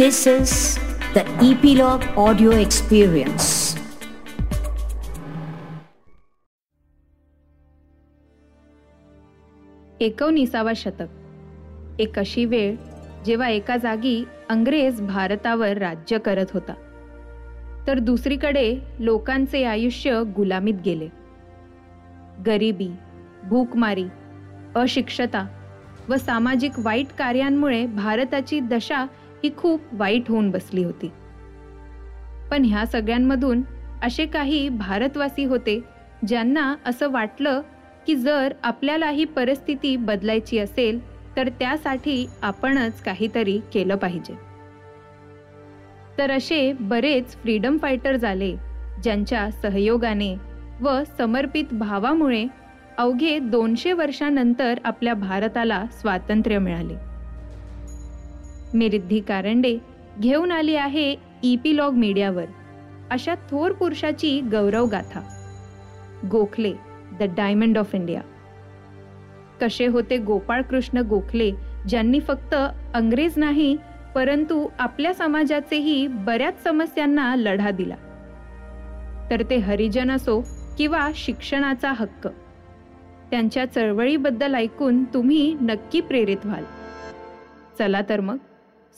This is the Epilogue Audio Experience. एकोणीसावा शतक. एक अशी वेळ जेव्हा एका जागी अंग्रेज भारतावर राज्य करत होता. तर दुसरीकडे लोकांचे आयुष्य गुलामीत गेले. गरिबी भूकमारी अशिक्षता व सामाजिक वाईट कार्यांमुळे भारताची दशा ही खूप वाईट होऊन बसली होती. पण ह्या सगळ्यांमधून असे काही भारतवासी होते ज्यांना असं वाटलं की जर आपल्याला ही परिस्थिती बदलायची असेल तर त्यासाठी आपणच काहीतरी केलं पाहिजे. तर असे बरेच फ्रीडम फायटर झाले ज्यांच्या सहयोगाने व समर्पित भावामुळे अवघे दोनशे वर्षानंतर आपल्या भारताला स्वातंत्र्य मिळाले. मी रिद्धी कारंडे घेऊन आली आहे ईपीलॉग मीडियावर. अशा थोर पुरुषाची गौरव गाथा Gokhale the diamond of India. कसे होते गोपाळकृष्ण गोखले ज्यांनी फक्त अंग्रेज नाही परंतु आपल्या समाजाचेही बऱ्याच समस्यांना लढा दिला. तर ते हरिजन असो किंवा शिक्षणाचा हक्क. त्यांच्या चळवळीबद्दल ऐकून तुम्ही नक्की प्रेरित व्हाल. चला तर मग.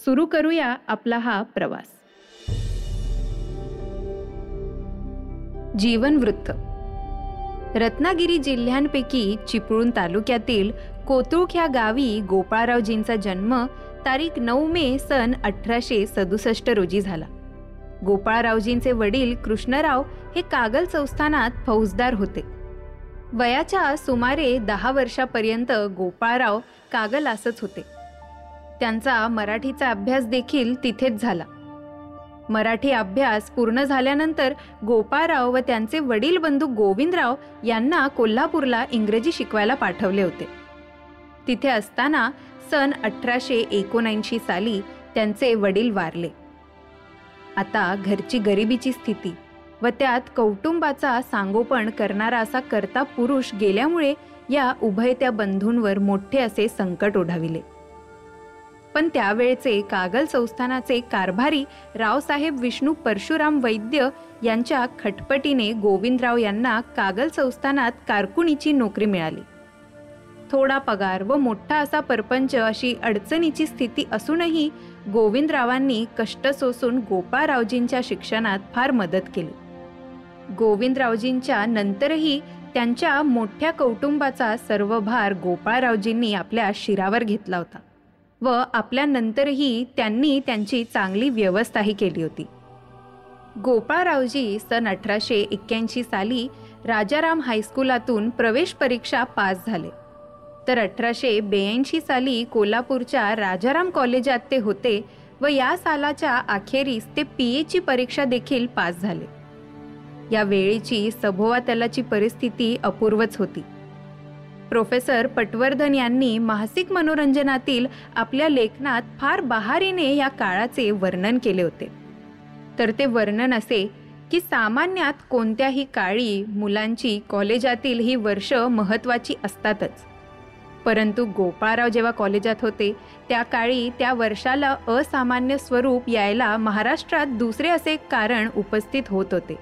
सुरू करूया आपला हा प्रवास. जीवनवृत्त रत्नागिरी जिल्ह्यांपैकी चिपळूण तालुक्यातील कोतुळख या गावी गोपाळरावजींचा जन्म तारीख नऊ मे सन अठराशे सदुसष्ट रोजी झाला. गोपाळरावजींचे वडील कृष्णराव हे कागल संस्थानात फौजदार होते. वयाच्या सुमारे दहा वर्षापर्यंत गोपाळराव कागल असच होते. त्यांचा मराठीचा अभ्यास देखील तिथेच झाला. मराठी अभ्यास पूर्ण झाल्यानंतर गोपाळराव व त्यांचे वडील बंधू गोविंदराव यांना कोल्हापूरला इंग्रजी शिकवायला पाठवले होते. तिथे असताना सन अठराशे एकोणऐंशी साली त्यांचे वडील वारले. आता घरची गरिबीची स्थिती व त्यात कौटुंबाचा सांगोपण करणारा असा करता पुरुष गेल्यामुळे या उभयत्या बंधूंवर मोठे असे संकट ओढाविले. पण त्यावेळचे कागल संस्थानाचे कारभारी रावसाहेब विष्णू परशुराम वैद्य यांच्या खटपटीने गोविंदराव यांना कागल संस्थानात कारकुनीची नोकरी मिळाली. थोडा पगार व मोठा असा परपंच अशी अडचणीची स्थिती असूनही गोविंदरावांनी कष्ट सोसून गोपाळरावजींच्या शिक्षणात फार मदत केली. गोविंदरावजींच्या नंतरही त्यांच्या मोठ्या कौटुंबाचा सर्व भार गोपाळरावजींनी आपल्या शिरावर घेतला होता. व आपल्यानंतरही त्यांनी त्यांची चांगली व्यवस्थाही केली होती. गोपाळरावजी सन अठराशे एक्क्याऐंशी साली राजाराम हायस्कुलातून प्रवेश परीक्षा पास झाले. तर अठराशे ब्याऐंशी साली कोल्हापूरच्या राजाराम कॉलेजात ते होते व या सालाच्या अखेरीस ते पी एची परीक्षा देखील पास झाले. या वेळेची सभोवातलाची परिस्थिती अपूर्वच होती. प्रोफेसर पटवर्धन यांनी मासिक मनोरंजनातील आपल्या लेखनात फार बहारीने या काळाचे वर्णन केले होते. तर ते वर्णन असे की सामान्यात कोणत्याही काळी मुलांची कॉलेजातील ही वर्ष महत्त्वाची असतातच. परंतु गोपाळराव जेव्हा कॉलेजात होते त्या काळी त्या वर्षाला असामान्य स्वरूप यायला महाराष्ट्रात दुसरे असे कारण उपस्थित होत होते.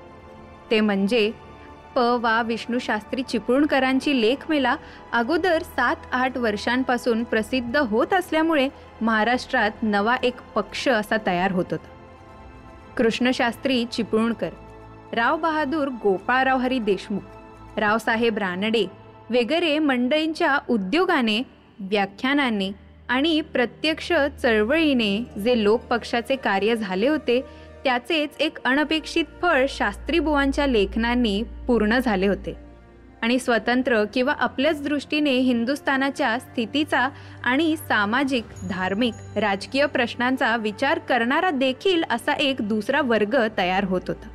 ते म्हणजे प वा विष्णूशास्त्री चिपळूणकरांची लेखमेला अगोदर सात आठ वर्षांपासून प्रसिद्ध होत असल्यामुळे महाराष्ट्रात नवा एक पक्ष असा तयार होत होता. कृष्णशास्त्री चिपळूणकर राव बहादूर गोपाळराव हरी देशमुख रावसाहेब रानडे वगैरे मंडळींच्या उद्योगाने व्याख्यानाने आणि प्रत्यक्ष चळवळीने जे लोकपक्षाचे कार्य झाले होते त्याचेच एक अनपेक्षित फळ शास्त्रीबुवांच्या लेखनांनी पूर्ण झाले होते. आणि स्वतंत्र किंवा आपल्याच दृष्टीने हिंदुस्थानाच्या स्थितीचा आणि सामाजिक धार्मिक राजकीय प्रश्नांचा विचार करणारा देखील असा एक दुसरा वर्ग तयार होत होता.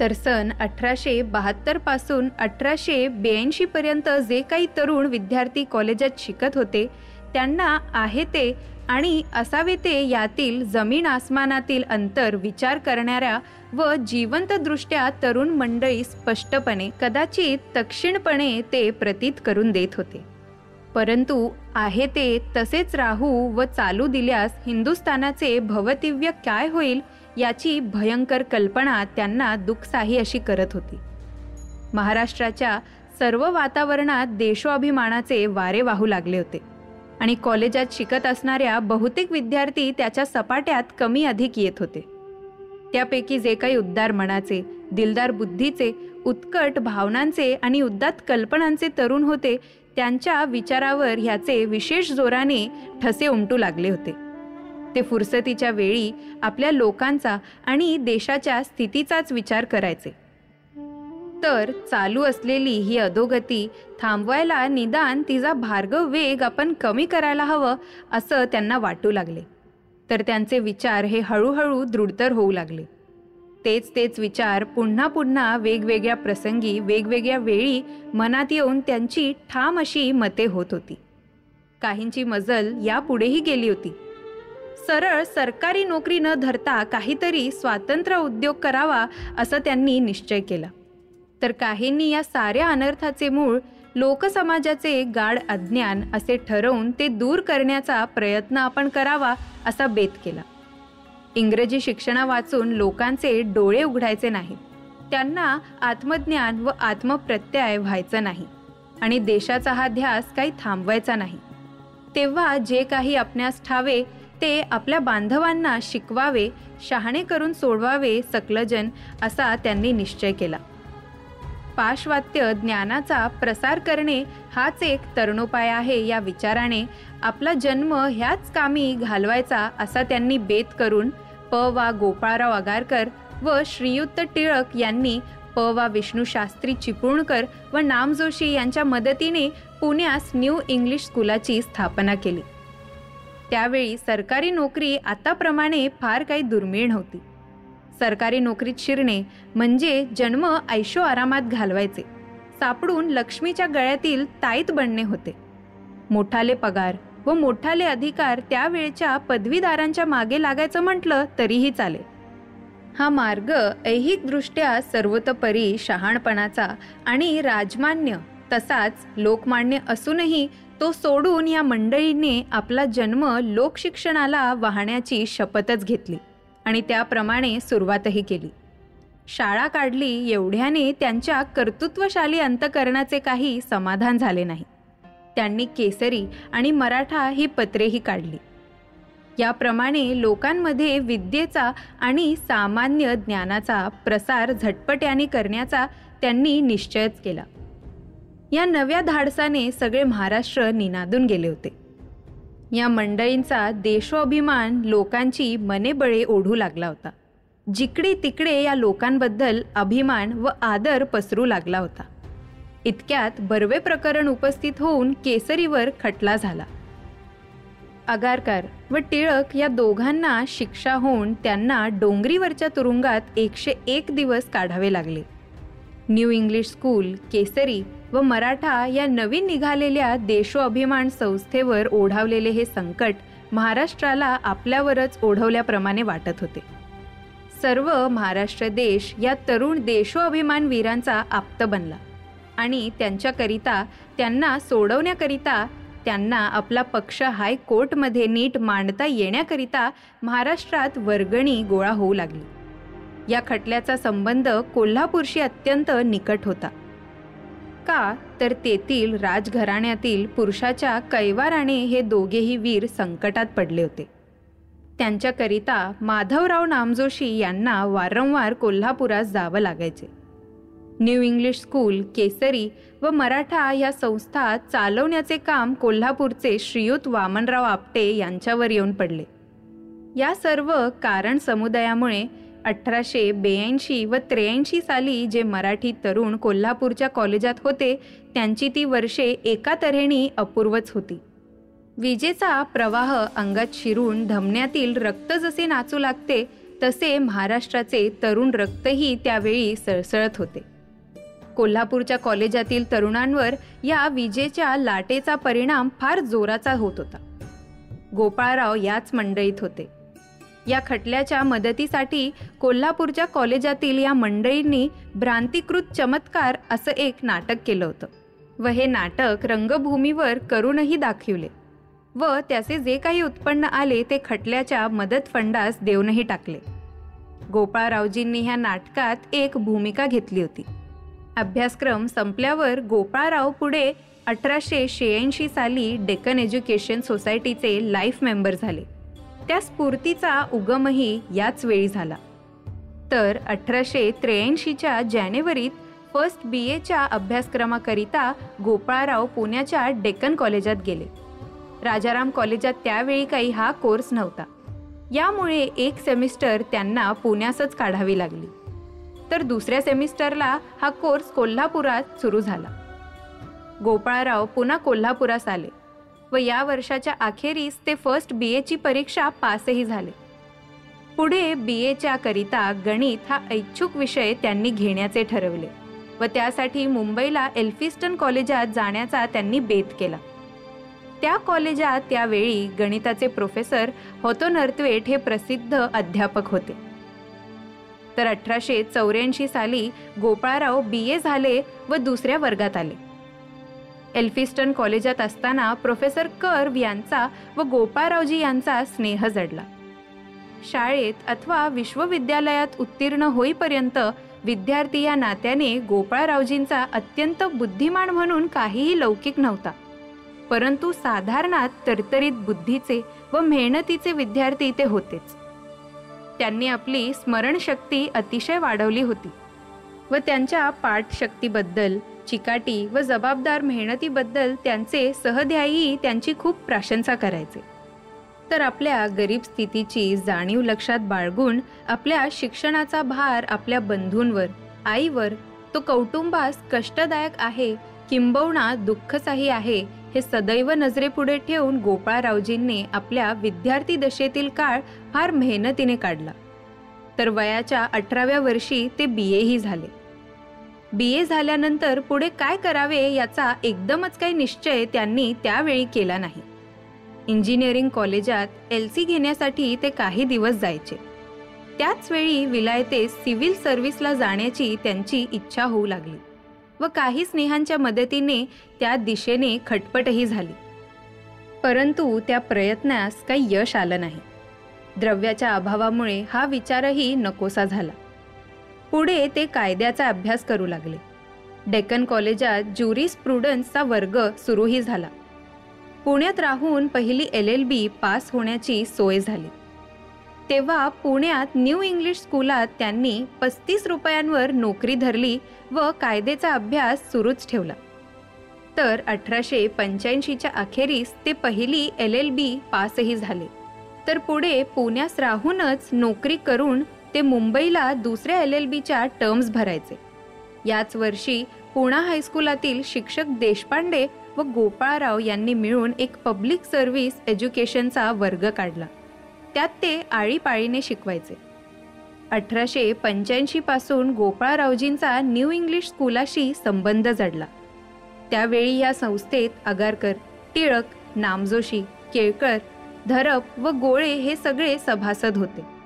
तर सन अठराशे बहात्तरपासून अठराशे ब्याऐंशीपर्यंत जे काही तरुण विद्यार्थी कॉलेजात शिकत होते त्यांना आहे ते आणि असावे ते यातील जमीन आसमानातील अंतर विचार करणाऱ्या व जिवंतदृष्ट्या तरुण मंडळी स्पष्टपणे कदाचित तक्षिणपणे ते प्रतीत करून देत होते. परंतु आहे ते तसेच राहू व चालू दिल्यास हिंदुस्थानाचे भवतिव्य काय होईल याची भयंकर कल्पना त्यांना दुःखसाही अशी करत होती. महाराष्ट्राच्या सर्व वातावरणात देशोभिमानाचे वारे वाहू लागले होते. आणि कॉलेजात शिकत असणाऱ्या बहुतेक विद्यार्थी त्याच्या सपाट्यात कमी अधिक येत होते. त्यापैकी जे काही उद्दार मनाचे दिलदार बुद्धीचे उत्कट भावनांचे आणि उद्दात कल्पनांचे तरुण होते त्यांच्या विचारावर ह्याचे विशेष जोराने ठसे उमटू लागले होते. ते फुरसतीच्या वेळी आपल्या लोकांचा आणि देशाच्या स्थितीचाच विचार करायचे. तर चालू असलेली ही अधोगती थांबवायला निदान तिचा भार्गव वेग आपण कमी करायला हवं असं त्यांना वाटू लागले. तर त्यांचे विचार हे हळूहळू दृढतर होऊ लागले. तेच तेच विचार पुन्हा पुन्हा वेगवेगळ्या प्रसंगी वेगवेगळ्या वेळी मनात येऊन त्यांची ठाम अशी मते होत होती. काहींची मजल यापुढेही गेली होती. सरळ सरकारी नोकरी न धरता काहीतरी स्वातंत्र्य उद्योग करावा असं त्यांनी निश्चय केला. तर काहींनी या साऱ्या अनर्थाचे मूळ लोकसमाजाचे गाढ अज्ञान असे ठरवून ते दूर करण्याचा प्रयत्न आपण करावा असा बेत केला. इंग्रजी शिक्षणा वाचून लोकांचे डोळे उघडायचे नाहीत. त्यांना आत्मज्ञान व आत्मप्रत्यय व्हायचं नाही आणि देशाचा हा ध्यास काही थांबवायचा नाही. तेव्हा जे काही आपणास ठावे ते आपल्या बांधवांना शिकवावे शहाणे करून सोडवावे सकलजन असा त्यांनी निश्चय केला. पाश्वात्य ज्ञानाचा प्रसार करणे हाच एक तरुणोपाय आहे या विचाराने. आपला जन्म ह्याच कामी घालवायचा असा त्यांनी बेत करून प वा गोपाळराव आगारकर व श्रीयुत टिळक यांनी प वा विष्णू शास्त्री चिपळूणकर व नाम जोशी यांच्या मदतीने पुण्यास न्यू इंग्लिश स्कूलाची स्थापना केली. त्यावेळी सरकारी नोकरी आताप्रमाणे फार काही दुर्मिळ नव्हती. सरकारी नोकरीत शिरणे म्हणजे जन्म ऐशो आरामात घालवायचे. सापडून लक्ष्मीच्या गळ्यातील ताईत बनणे होते. मोठाले पगार व मोठाले अधिकार त्यावेळच्या पदवीदारांच्या मागे लागायचं म्हटलं तरीही चालेल. हा मार्ग ऐहिकदृष्ट्या सर्वतोपरी शहाणपणाचा आणि राजमान्य तसाच लोकमान्य असूनही तो सोडून या मंडळीने आपला जन्म लोकशिक्षणाला वाहण्याची शपथच घेतली. आणि त्याप्रमाणे सुरुवातही केली. शाळा काढली एवढ्याने त्यांच्या कर्तृत्वशाली अंतकरणाचे काही समाधान झाले नाही. त्यांनी केसरी आणि मराठा ही पत्रेही काढली. याप्रमाणे लोकांमध्ये विद्येचा आणि सामान्य ज्ञानाचा प्रसार झटपट्याने करण्याचा त्यांनी निश्चयच केला. या नव्या धाडसाने सगळे महाराष्ट्र निनादून गेले होते. या मंडळींचा देशोअभिमान लोकांची मनेबळे ओढू लागला होता. जिकडे तिकडे या लोकांबद्दल अभिमान व आदर पसरू लागला होता. इतक्यात बर्वे प्रकरण उपस्थित होऊन केसरीवर खटला झाला. आगारकर व टिळक या दोघांना शिक्षा होऊन त्यांना डोंगरीवरच्या तुरुंगात एकशे एक दिवस काढावे लागले. न्यू इंग्लिश स्कूल केसरी व मराठा या नवीन निघालेल्या देशोअभिमान संस्थेवर ओढावलेले हे संकट महाराष्ट्राला आपल्यावरच ओढवल्याप्रमाणे वाटत होते. सर्व महाराष्ट्र देश या तरुण देशोअभिमान वीरांचा आप्त बनला आणि त्यांच्याकरिता त्यांना सोडवण्याकरिता त्यांना आपला पक्ष हायकोर्टमध्ये नीट मांडता येण्याकरिता महाराष्ट्रात वर्गणी गोळा होऊ लागली. या खटल्याचा संबंध कोल्हापूरशी अत्यंत निकट होता. का? तर तेथील राजघराण्यातील पुरुषाच्या कैवाराने हे दोघेही वीर संकटात पडले होते. त्यांच्याकरिता माधवराव नामजोशी यांना वारंवार कोल्हापुरात जावं लागायचे. न्यू इंग्लिश स्कूल केसरी व मराठा या संस्था चालवण्याचे काम कोल्हापूरचे श्रीयुत वामनराव आपटे यांच्यावर येऊन पडले. या सर्व कारण समुदायामुळे अठराशे ब्याऐंशी व त्र्याऐंशी साली जे मराठी तरुण कोल्हापूरच्या कॉलेजात होते त्यांची ती वर्षे एका तऱ्हेने अपूर्वच होती. विजेचा प्रवाह अंगात शिरून धमन्यातील रक्त जसे नाचू लागते तसे महाराष्ट्राचे तरुण रक्तही त्यावेळी सळसळत होते. कोल्हापूरच्या कॉलेजातील तरुणांवर या विजेच्या लाटेचा परिणाम फार जोराचा होत होता. गोपाळराव याच मंडळीत होते. या खटल्याच्या मदतीसाठी कोल्हापूरच्या कॉलेजातील या मंडळींनी भ्रांतिकृत चमत्कार असं एक नाटक केलं होतं व हे नाटक रंगभूमीवर करूनही दाखविले व त्याचे जे काही उत्पन्न आले ते खटल्याच्या मदत फंडास देऊनही टाकले. गोपाळरावजींनी ह्या नाटकात एक भूमिका घेतली होती. अभ्यासक्रम संपल्यावर गोपाळराव पुढे अठराशे शहाऐंशी साली डेक्कन एज्युकेशन सोसायटीचे लाईफ मेंबर झाले. त्या स्फूर्तीचा उगमही याच वेळी झाला. तर अठराशे त्र्याऐंशीच्या जानेवारीत फर्स्ट बी एच्या अभ्यासक्रमाकरिता गोपाळराव पुण्याच्या डेक्कन कॉलेजात गेले. राजाराम कॉलेजात त्यावेळी काही हा कोर्स नव्हता. यामुळे एक सेमिस्टर त्यांना पुण्यासच काढावी लागली. तर दुसऱ्या सेमिस्टरला हा कोर्स कोल्हापुरात सुरू झाला. गोपाळराव पुन्हा कोल्हापुरास आले. व या वर्षाच्या अखेरीस ते फर्स्ट बी एची परीक्षा पासही झाले. पुढे बी एच्या करिता गणित हा ऐच्छुक विषय त्यांनी घेण्याचे ठरवले व त्यासाठी मुंबईला एल्फिस्टन कॉलेजात जाण्याचा त्यांनी बेत केला. त्या कॉलेजात त्यावेळी गणिताचे प्रोफेसर होतो नरत्वेट हे प्रसिद्ध अध्यापक होते. तर अठराशे चौऱ्याऐंशी साली गोपाळराव बी ए झाले व दुसऱ्या वर्गात आले. एल्फिस्टन कॉलेजात असताना प्रोफेसर कर्व यांचा व गोपाळरावजी यांचा स्नेह जडला. शाळेत अथवा विश्वविद्यालयात उत्तीर्ण होईपर्यंत विद्यार्थी या नात्याने गोपाळरावजींचा अत्यंत बुद्धिमान म्हणून काहीही लौकिक नव्हता. परंतु साधारणात तरतरीत बुद्धीचे व मेहनतीचे विद्यार्थी ते होतेच. त्यांनी आपली स्मरणशक्ती अतिशय वाढवली होती व त्यांच्या पाठशक्तीबद्दल चिकाटी व जबाबदार मेहनतीबद्दल त्यांचे सहध्यायी त्यांची खूप प्रशंसा करायचे. तर आपल्या गरीब स्थितीची जाणीव लक्षात बाळगून आपल्या शिक्षणाचा भार आपल्या बंधूंवर आईवर तो कौटुंबास कष्टदायक आहे किंबवणा दुःखचाही आहे हे सदैव नजरेपुढे ठेवून गोपाळरावजींनी आपल्या विद्यार्थी दशेतील काळ फार मेहनतीने काढला. तर वयाच्या अठराव्या वर्षी ते बी एही झाले. बी ए झाल्यानंतर पुढे काय करावे याचा एकदमच काही निश्चय त्यांनी त्यावेळी केला नाही. इंजिनिअरिंग कॉलेजात एल सी घेण्यासाठी ते काही दिवस जायचे. त्याच वेळी विलायतेस सिव्हिल सर्व्हिसला जाण्याची त्यांची इच्छा होऊ लागली व काही स्नेहांच्या मदतीने त्या दिशेने खटपटही झाली. परंतु त्या प्रयत्नास काही यश आलं नाही. द्रव्याच्या अभावामुळे हा विचारही नकोसा झाला. पुढे ते कायद्याचा अभ्यास करू लागले. डेक्कन कॉलेजात ज्युरिस प्रुडन्सचा वर्ग सुरूही झाला. पुण्यात राहून पहिली एल एल बी पास होण्याची सोय झाली. तेव्हा पुण्यात न्यू इंग्लिश स्कूलात त्यांनी पस्तीस रुपयांवर नोकरी धरली व कायद्याचा अभ्यास सुरूच ठेवला. तर अठराशे पंच्याऐंशीच्या अखेरीस ते पहिली एल एल बी पासही झाले. तर पुढे पुण्यास राहूनच नोकरी करून ते मुंबईला दुसऱ्या एल एल बीच्या टर्म्स भरायचे. याच वर्षी पुणा हायस्कुलातील शिक्षक देशपांडे व गोपाळराव यांनी मिळून एक पब्लिक सर्व्हिस एज्युकेशनचा वर्ग काढला. त्यात ते आळीपाळीने शिकवायचे. अठराशे पंच्याऐंशीपासून गोपाळरावजींचा न्यू इंग्लिश स्कूलाशी संबंध जडला. त्यावेळी या संस्थेत आगारकर टिळक नामजोशी केळकर धरप व गोळे हे सगळे सभासद होते.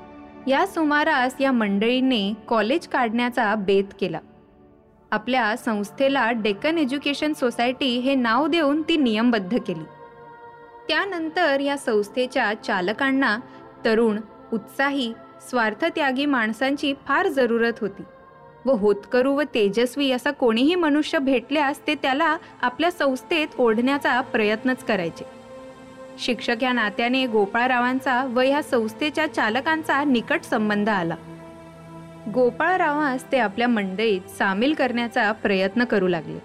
या सुमारास या मंडळीने कॉलेज काढण्याचा बेत केला. आपल्या संस्थेला डेक्कन एज्युकेशन सोसायटी हे नाव देऊन ती नियमबद्ध केली. त्यानंतर या संस्थेच्या चालकांना तरुण उत्साही स्वार्थत्यागी माणसांची फार जरूरत होती व होतकरू व तेजस्वी असा कोणीही मनुष्य भेटल्यास ते त्याला आपल्या संस्थेत ओढण्याचा प्रयत्नच करायचे. शिक्षक या नात्याने गोपाळरावांचा व ह्या संस्थेच्या चालकांचा निकट संबंध आला. गोपाळरावास ते आपल्या मंडईत सामील करण्याचा प्रयत्न करू लागले.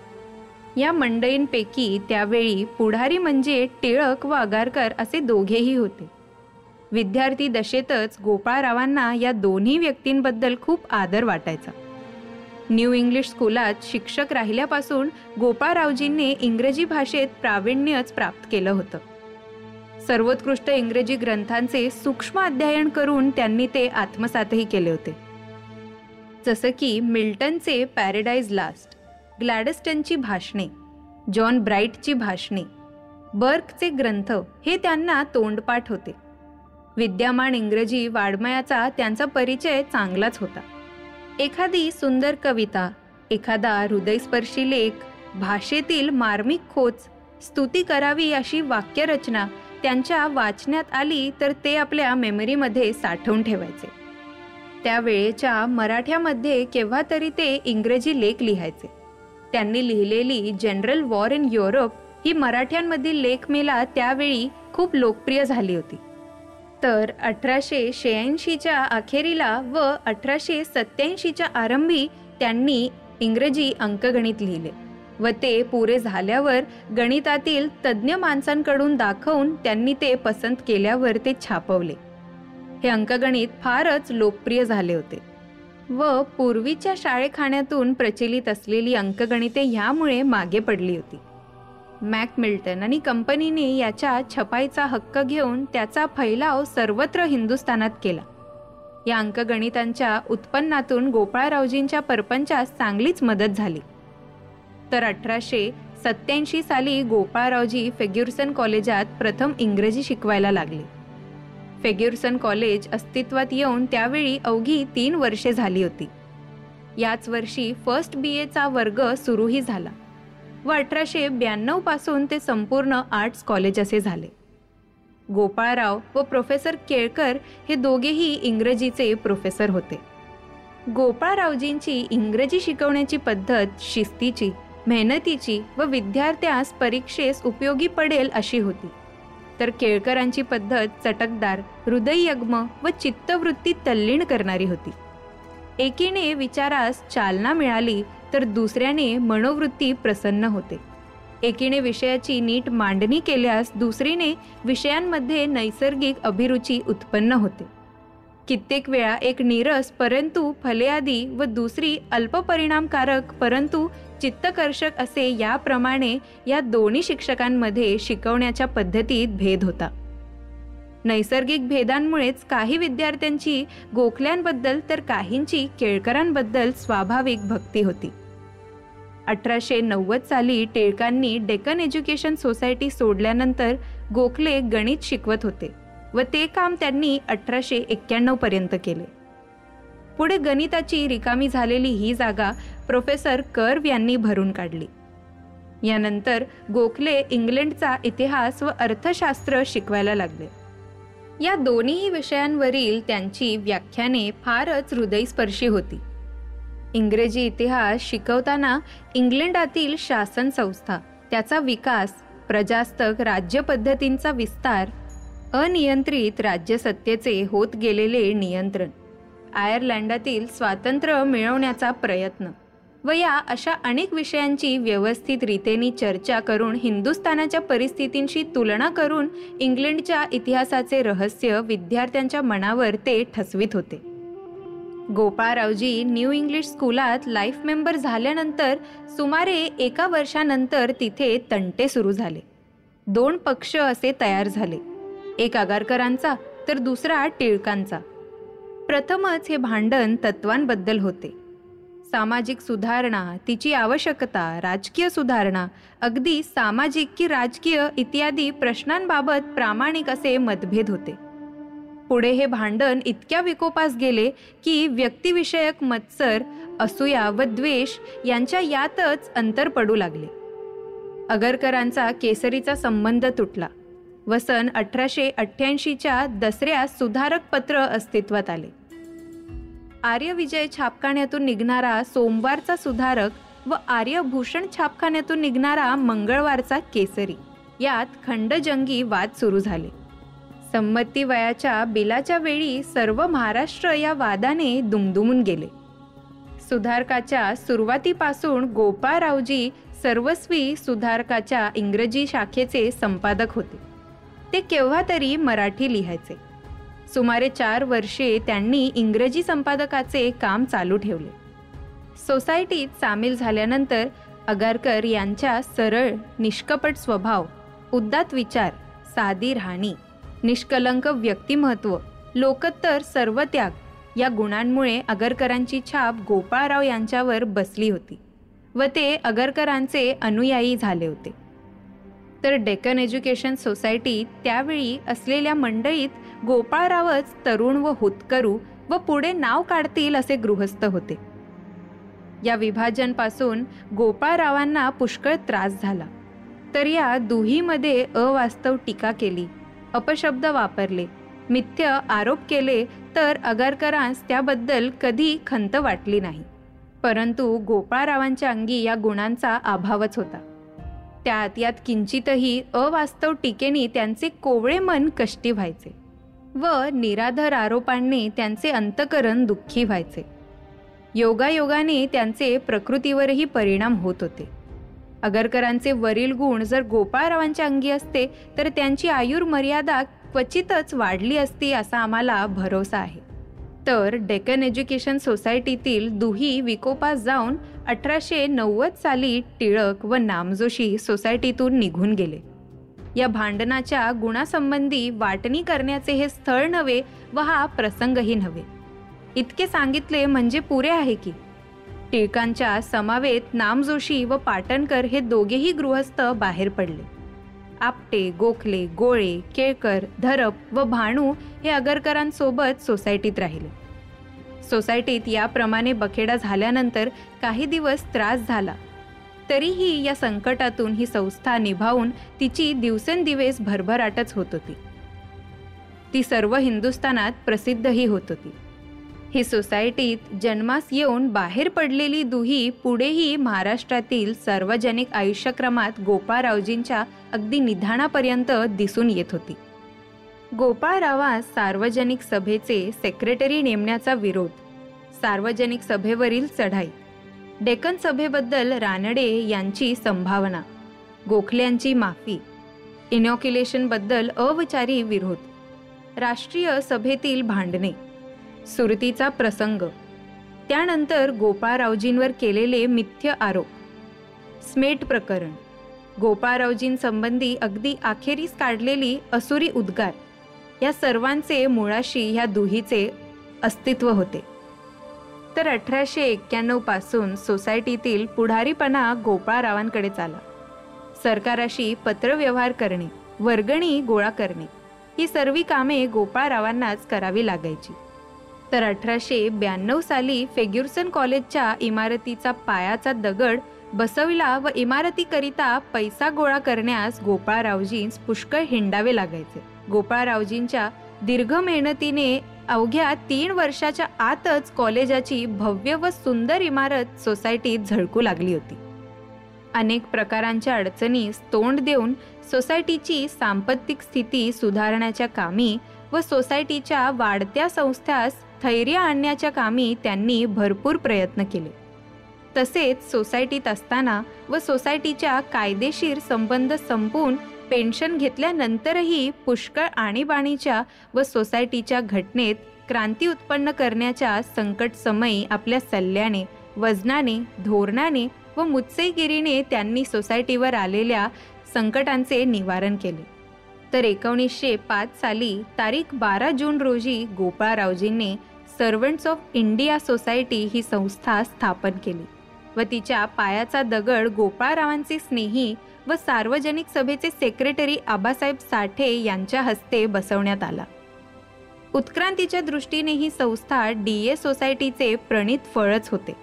या मंडईंपैकी त्यावेळी पुढारी म्हणजे टिळक व आगारकर असे दोघेही होते. विद्यार्थी दशेतच गोपाळरावांना या दोन्ही व्यक्तींबद्दल खूप आदर वाटायचा. न्यू इंग्लिश स्कूलात शिक्षक राहिल्यापासून गोपाळरावजींनी इंग्रजी भाषेत प्रावीण्यच प्राप्त केलं होतं. सर्वोत्कृष्ट इंग्रजी ग्रंथांचे सूक्ष्म अध्ययन करून त्यांनी ते आत्मसातही केले होते. जसं की मिल्टनचे पॅरेडाईज लास्ट ग्लॅडस्टनची भाषणे जॉन ब्राईटची भाषणे बर्कचे ग्रंथ हे त्यांना तोंडपाठ होते. विद्यमान इंग्रजी वाड्मयाचा त्यांचा परिचय चांगलाच होता. एखादी सुंदर कविता एखादा हृदयस्पर्शी लेख भाषेतील मार्मिक खोच स्तुती करावी अशी वाक्यरचना त्यांच्या वाचण्यात आली तर ते आपल्या मेमरीमध्ये साठवून ठेवायचे. त्यावेळेच्या मराठ्यामध्ये केव्हा तरी ते इंग्रजी लेख लिहायचे. त्यांनी लिहिलेली जनरल वॉर इन युरोप ही मराठ्यांमधील लेखमेला त्यावेळी खूप लोकप्रिय झाली होती. तर अठराशे शहाऐंशीच्या अखेरीला व अठराशे सत्याऐंशीच्या आरंभी त्यांनी इंग्रजी अंकगणित लिहिले. व ते पुरे झाल्यावर गणितातील तज्ज्ञ माणसांकडून दाखवून त्यांनी ते पसंत केल्यावर ते छापवले. हे अंकगणित फारच लोकप्रिय झाले होते व पूर्वीच्या शाळेखाण्यातून प्रचलित असलेली अंकगणिते ह्यामुळे मागे पडली होती. मॅक मिल्टन आणि कंपनीने याच्या छपाईचा हक्क घेऊन त्याचा फैलाव सर्वत्र हिंदुस्थानात केला. या अंकगणितांच्या उत्पन्नातून गोपाळरावजींच्या परपंचास चांगलीच मदत झाली. तर अठराशे सत्याऐंशी साली गोपाळरावजी फेग्युर्सन कॉलेजात प्रथम इंग्रजी शिकवायला लागले. फेग्युर्सन कॉलेज अस्तित्वात येऊन त्यावेळी अवघी तीन वर्षे झाली होती. याच वर्षी फर्स्ट बी एचा वर्ग सुरूही झाला व अठराशे ब्याण्णवपासून ते संपूर्ण आर्ट्स कॉलेज असे झाले. गोपाळराव व प्रोफेसर केळकर हे दोघेही इंग्रजीचे प्रोफेसर होते. गोपाळरावजींची इंग्रजी शिकवण्याची पद्धत शिस्तीची मेहनतीची व विद्यार्थ्यास परीक्षेस उपयोगी पडेल अशी होती. तर केळकरांची पद्धत चटकदार हृदययग्म व चित्तवृत्ती तल्लीन करणारी होती. एकीने विचारास चालना मिळाली तर दुसऱ्याने मनोवृत्ती प्रसन्न होते. एकीने विषयाची नीट मांडणी केल्यास दुसरीने विषयांमध्ये नैसर्गिक अभिरुची उत्पन्न होते. कित्येक वेळा एक नीरस परंतु फलेआदी व दुसरी अल्पपरिणामकारक परंतु चित्तकर्षक असे याप्रमाणे या दोन्ही शिक्षकांमध्ये शिकवण्याच्या पद्धतीत भेद होता. नैसर्गिक भेदांमुळेच काही विद्यार्थ्यांची गोखल्यांबद्दल तर काहींची केळकरांबद्दल स्वाभाविक भक्ती होती. अठराशे नव्वद साली टिळकांनी डेक्कन एज्युकेशन सोसायटी सोडल्यानंतर गोखले गणित शिकवत होते व ते काम त्यांनी अठराशे एक्क्याण्णव पर्यंत केले. पुढे गणिताची रिकामी झालेली ही जागा प्रोफेसर कर्व यांनी भरून काढली. यानंतर गोखले इंग्लंडचा इतिहास व अर्थशास्त्र शिकवायला लागले. या दोन्ही विषयांवरील त्यांची व्याख्याने फारच हृदयस्पर्शी होती. इंग्रजी इतिहास शिकवताना इंग्लंडातील शासन संस्था त्याचा विकास प्रजास्तक राज्यपद्धतींचा विस्तार अनियंत्रित राज्यसत्तेचे होत गेलेले नियंत्रण आयर्लंडातील स्वातंत्र्य मिळवण्याचा प्रयत्न व या अशा अनेक विषयांची व्यवस्थित रीतीने चर्चा करून हिंदुस्थानाच्या परिस्थितींशी तुलना करून इंग्लंडच्या इतिहासाचे रहस्य विद्यार्थ्यांच्या मनावर ते ठसवीत होते. गोपाळरावजी न्यू इंग्लिश स्कूलात लाईफ मेंबर झाल्यानंतर सुमारे एका वर्षानंतर तिथे तंटे सुरू झाले. दोन पक्ष असे तयार झाले. एक आगारकरांचा तर दुसरा टिळकांचा. प्रथमच हे भांडण तत्वांबद्दल होते. सामाजिक सुधारणा तिची आवश्यकता राजकीय सुधारणा अगदी सामाजिक की राजकीय इत्यादी प्रश्नांबाबत प्रामाणिक असे मतभेद होते. पुढे हे भांडण इतक्या विकोपास गेले की व्यक्तिविषयक मत्सर असूया व द्वेष यांच्या यातच अंतर पडू लागले. अगरकरांचा केसरीचा संबंध तुटला व सन अठराशे अठ्ठ्याऐंशीच्या दसऱ्यास सुधारक पत्र अस्तित्वात आले. आर्यविजय छापखान्यातून निघणारा सोमवारचा सुधारक व आर्यभूषण छापखान्यातून निघणारा मंगळवारचा केसरी. यात खंडजंगी वाद सुरू झाले. संमती वयाच्या बिलाच्या वेळी सर्व महाराष्ट्र या वादाने दुमदुमून गेले. सुधारकाच्या सुरुवातीपासून गोपाळरावजी सर्वस्वी सुधारकाच्या इंग्रजी शाखेचे संपादक होते. ते केव्हा तरी मराठी लिहायचे. सुमारे चार वर्षे त्यांनी इंग्रजी संपादकाचे काम चालू ठेवले. सोसायटीत सामील झाल्यानंतर अगारकर यांच्या सरळ निष्कपट स्वभाव उद्दात विचार साधी राहणी निष्कलंक व्यक्तिमत्व लोकत्तर सर्व त्याग या गुणांमुळे अगरकरांची छाप गोपाळराव यांच्यावर बसली होती व ते अगरकरांचे अनुयायी झाले होते. तर डेक्कन एज्युकेशन सोसायटी त्यावेळी असलेल्या मंडळीत गोपाळरावच तरुण व हुतकरू व पुढे नाव काढतील असे गृहस्थ होते. या विभाजनपासून गोपाळरावांना पुष्कळ त्रास झाला. तर या दुहीमध्ये अवास्तव टीका केली. अपशब्द वापरले. मिथ्य आरोप केले तर अगारकरांस त्याबद्दल कधी खंत वाटली नाही. परंतु गोपाळरावांच्या अंगी या गुणांचा अभावच होता. त्यात यात किंचितही अवास्तव टीकेने त्यांचे कोवळे मन कष्टी व्हायचे. व निराधार आरोपांनी त्यांचे अंतकरण दुःखी व्हायचे. योगायोगाने त्यांचे प्रकृतीवरही परिणाम होत होते. अगरकरांचे वरील गुण जर गोपाळरावांच्या अंगी असते तर त्यांची आयुर्मर्यादा क्वचितच वाढली असती असा आम्हाला भरोसा आहे. तर डेक्कन एज्युकेशन सोसायटीतील दुही विकोपास जाऊन अठराशे नव्वद साली टिळक व नामजोशी सोसायटीतून निघून गेले. या भांडणाच्या गुणासंबंधी वाटणी करण्याचे हे स्थळ नव्हे व हा प्रसंगही नव्हे. इतके सांगितले म्हणजे पुरे आहे की. टिळकांच्या समावेत नामजोशी व पाटणकर हे दोघेही गृहस्थ बाहेर पडले. आपटे गोखले गोळे केळकर धरप व भाणू हे अगरकरांसोबत सोसायटीत राहिले. सोसायटीत याप्रमाणे बखेडा झाल्यानंतर काही दिवस त्रास झाला. तरीही या संकटातून ही संस्था निभावून तिची दिवसेंदिवस भरभराटच होत होती. ती सर्व हिंदुस्थानात प्रसिद्धही होत होती. ही सोसायटीत जन्मास येऊन बाहेर पडलेली दुही पुढेही महाराष्ट्रातील सार्वजनिक आयुष्यक्रमात गोपाळरावजींच्या अगदी निधानापर्यंत दिसून येत होती. गोपाळरावास सार्वजनिक सभेचे सेक्रेटरी नेमण्याचा विरोध सार्वजनिक सभेवरील चढाई डेक्कन सभेबद्दल रानडे यांची संभावना. गोखल्यांची माफी. इनॉक्युलेशनबद्दल अविचारी विरोध. राष्ट्रीय सभेतील भांडणे. सुरतीचा प्रसंग. त्यानंतर गोपाळरावजींवर केलेले मिथ्य आरोप. स्मेट प्रकरण. गोपाळरावजींसंबंधी अगदी अखेरीस काढलेली असुरी उद्गार. या सर्वांचे मुळाशी ह्या दुहीचे अस्तित्व होते. तर अठराशे एक्क्याण्णवपासून सोसायटीतील पुढारीपणा गोपाळरावांकडे चाला. सरकाराशी पत्रव्यवहार करणे वर्गणी गोळा करणे ही सर्व कामे गोपाळरावांनाच करावी लागायची. तर अठराशे ब्याण्णव साली फेग्युर्सन कॉलेजच्या इमारतीचा पायाचा दगड बसविला व इमारतीकरिता पैसा गोळा करण्यास गोपाळरावजींस पुष्कळ हिंडावे लागायचे. गोपाळरावजींच्या दीर्घ मेहनतीने अवघ्या तीन वर्षाच्या आतच कॉलेजाची भव्य व सुंदर इमारत सोसायटीत झळकू लागली होती. अनेक प्रकारांच्या अडचणीस तोंड देऊन सोसायटीची सांपत्तिक स्थिती सुधारण्याच्या कामी व सोसायटीच्या वाढत्या संस्थास स्थैर्य आणण्याच्या कामी त्यांनी भरपूर प्रयत्न केले. तसेच सोसायटीत असताना व सोसायटीच्या कायदेशीर संबंध संपवून पेन्शन घेतल्यानंतरही पुष्कळ आणीबाणीच्या व सोसायटीच्या घटनेत क्रांती उत्पन्न करण्याच्या संकट समयी आपल्या सल्ल्याने वजनाने धोरणाने व मुत्सईगिरीने त्यांनी सोसायटीवर आलेल्या संकटांचे निवारण केले. तर एकोणीसशे पाच साली तारीख बारा जून रोजी गोपाळरावजींनी सर्वंट्स ऑफ इंडिया सोसायटी ही संस्था स्थापन केली व तिच्या पायाचा दगड गोपाळरावांचे स्नेही व सार्वजनिक सभेचे सेक्रेटरी आबासाहेब साठे यांच्या हस्ते बसवण्यात आला. उत्क्रांतीच्या दृष्टीने ही संस्था डी ए सोसायटीचे प्रणित फळच होते.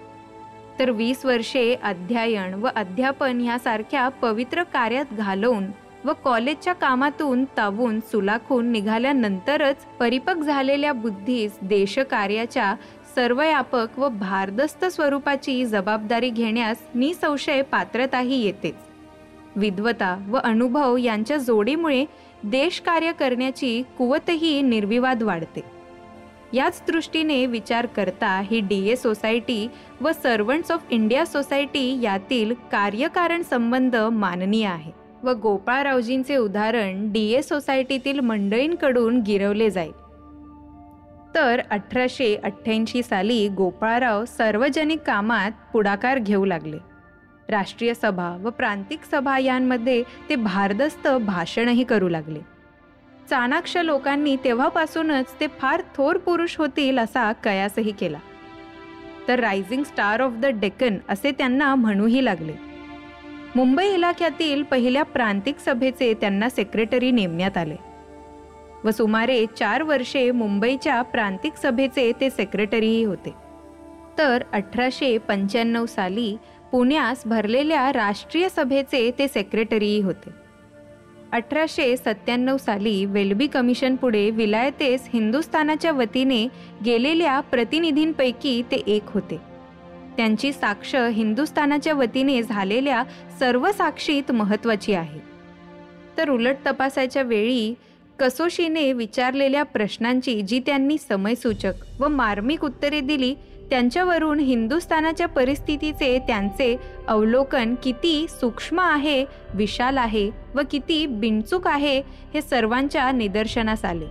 तर वीस वर्षे अध्ययन व अध्यापन ह्यासारख्या पवित्र कार्यात घालवून व कॉलेजच्या कामातून तावून सुलाखून निघाल्यानंतरच परिपक्व झालेल्या बुद्धीस देशकार्याच्या सर्वयापक व भारदस्त स्वरूपाची जबाबदारी घेण्यास निसंशय पात्रताही येतेच. विद्वता व अनुभव यांच्या जोडीमुळे देशकार्य करण्याची कुवतही निर्विवाद वाढते. याच दृष्टीने विचार करता ही डी ए सोसायटी व सर्वंट्स ऑफ इंडिया सोसायटी यातील कार्यकारण संबंध माननीय आहे व गोपाळरावजींचे उदाहरण डी ए सोसायटीतील मंडळींकडून गिरवले जाईल. तर अठराशे अठ्ठ्याऐंशी साली गोपाळराव सार्वजनिक कामात पुढाकार घेऊ लागले. राष्ट्रीय सभा व प्रांतिक सभा यांमध्ये ते भारदस्त भाषणही करू लागले. चाणाक्ष लोकांनी तेव्हापासूनच ते फार थोर पुरुष होतील असा कयासही केला. तर rising star of the Deccan असे त्यांना म्हणूही लागले. मुंबई इलाख्यातील पहिल्या प्रांतिक सभेचे त्यांना सेक्रेटरी नेमण्यात आले. व सुमारे चार वर्षे मुंबईच्या प्रांतिक सभेचे ते सेक्रेटरीही होते. तर अठराशे पंच्याण्णव साली पुण्यास भरलेल्या राष्ट्रीय सभेचे ते सेक्रेटरीही होते. अठराशे सत्त्याण्णव साली वेल्बी कमिशन पुढे विलायतेस हिंदुस्थानाच्या वतीने गेलेल्या प्रतिनिधींपैकी ते एक होते. त्यांची साक्ष हिंदुस्थानाच्या वतीने झालेल्या सर्व साक्षीत महत्त्वाची आहे. तर उलट तपासाच्या वेळी कसोशीने विचारलेल्या प्रश्नांची जी त्यांनी समयसूचक व मार्मिक उत्तरे दिली त्यांच्यावरून हिंदुस्थानाच्या परिस्थितीचे त्यांचे अवलोकन किती सूक्ष्म आहे विशाल आहे व किती बिनचूक आहे हे सर्वांच्या निदर्शनास आले.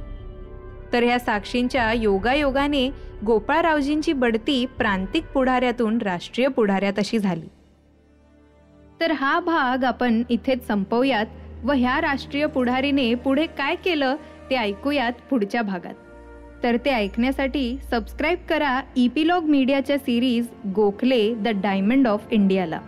तर ह्या साक्षींच्या योगायोगाने गोपाळरावजींची बढती प्रांतिक पुढाऱ्यातून राष्ट्रीय पुढाऱ्यात अशी झाली. तर हा भाग आपण इथेच संपवूयात व ह्या राष्ट्रीय पुढारीने पुढे काय केलं ते ऐकूयात पुढच्या भागात. तर ते ऐकण्यासाठी सबस्क्राईब करा इपिलॉग मीडियाच्या series Gokhale the diamond of इंडियाला.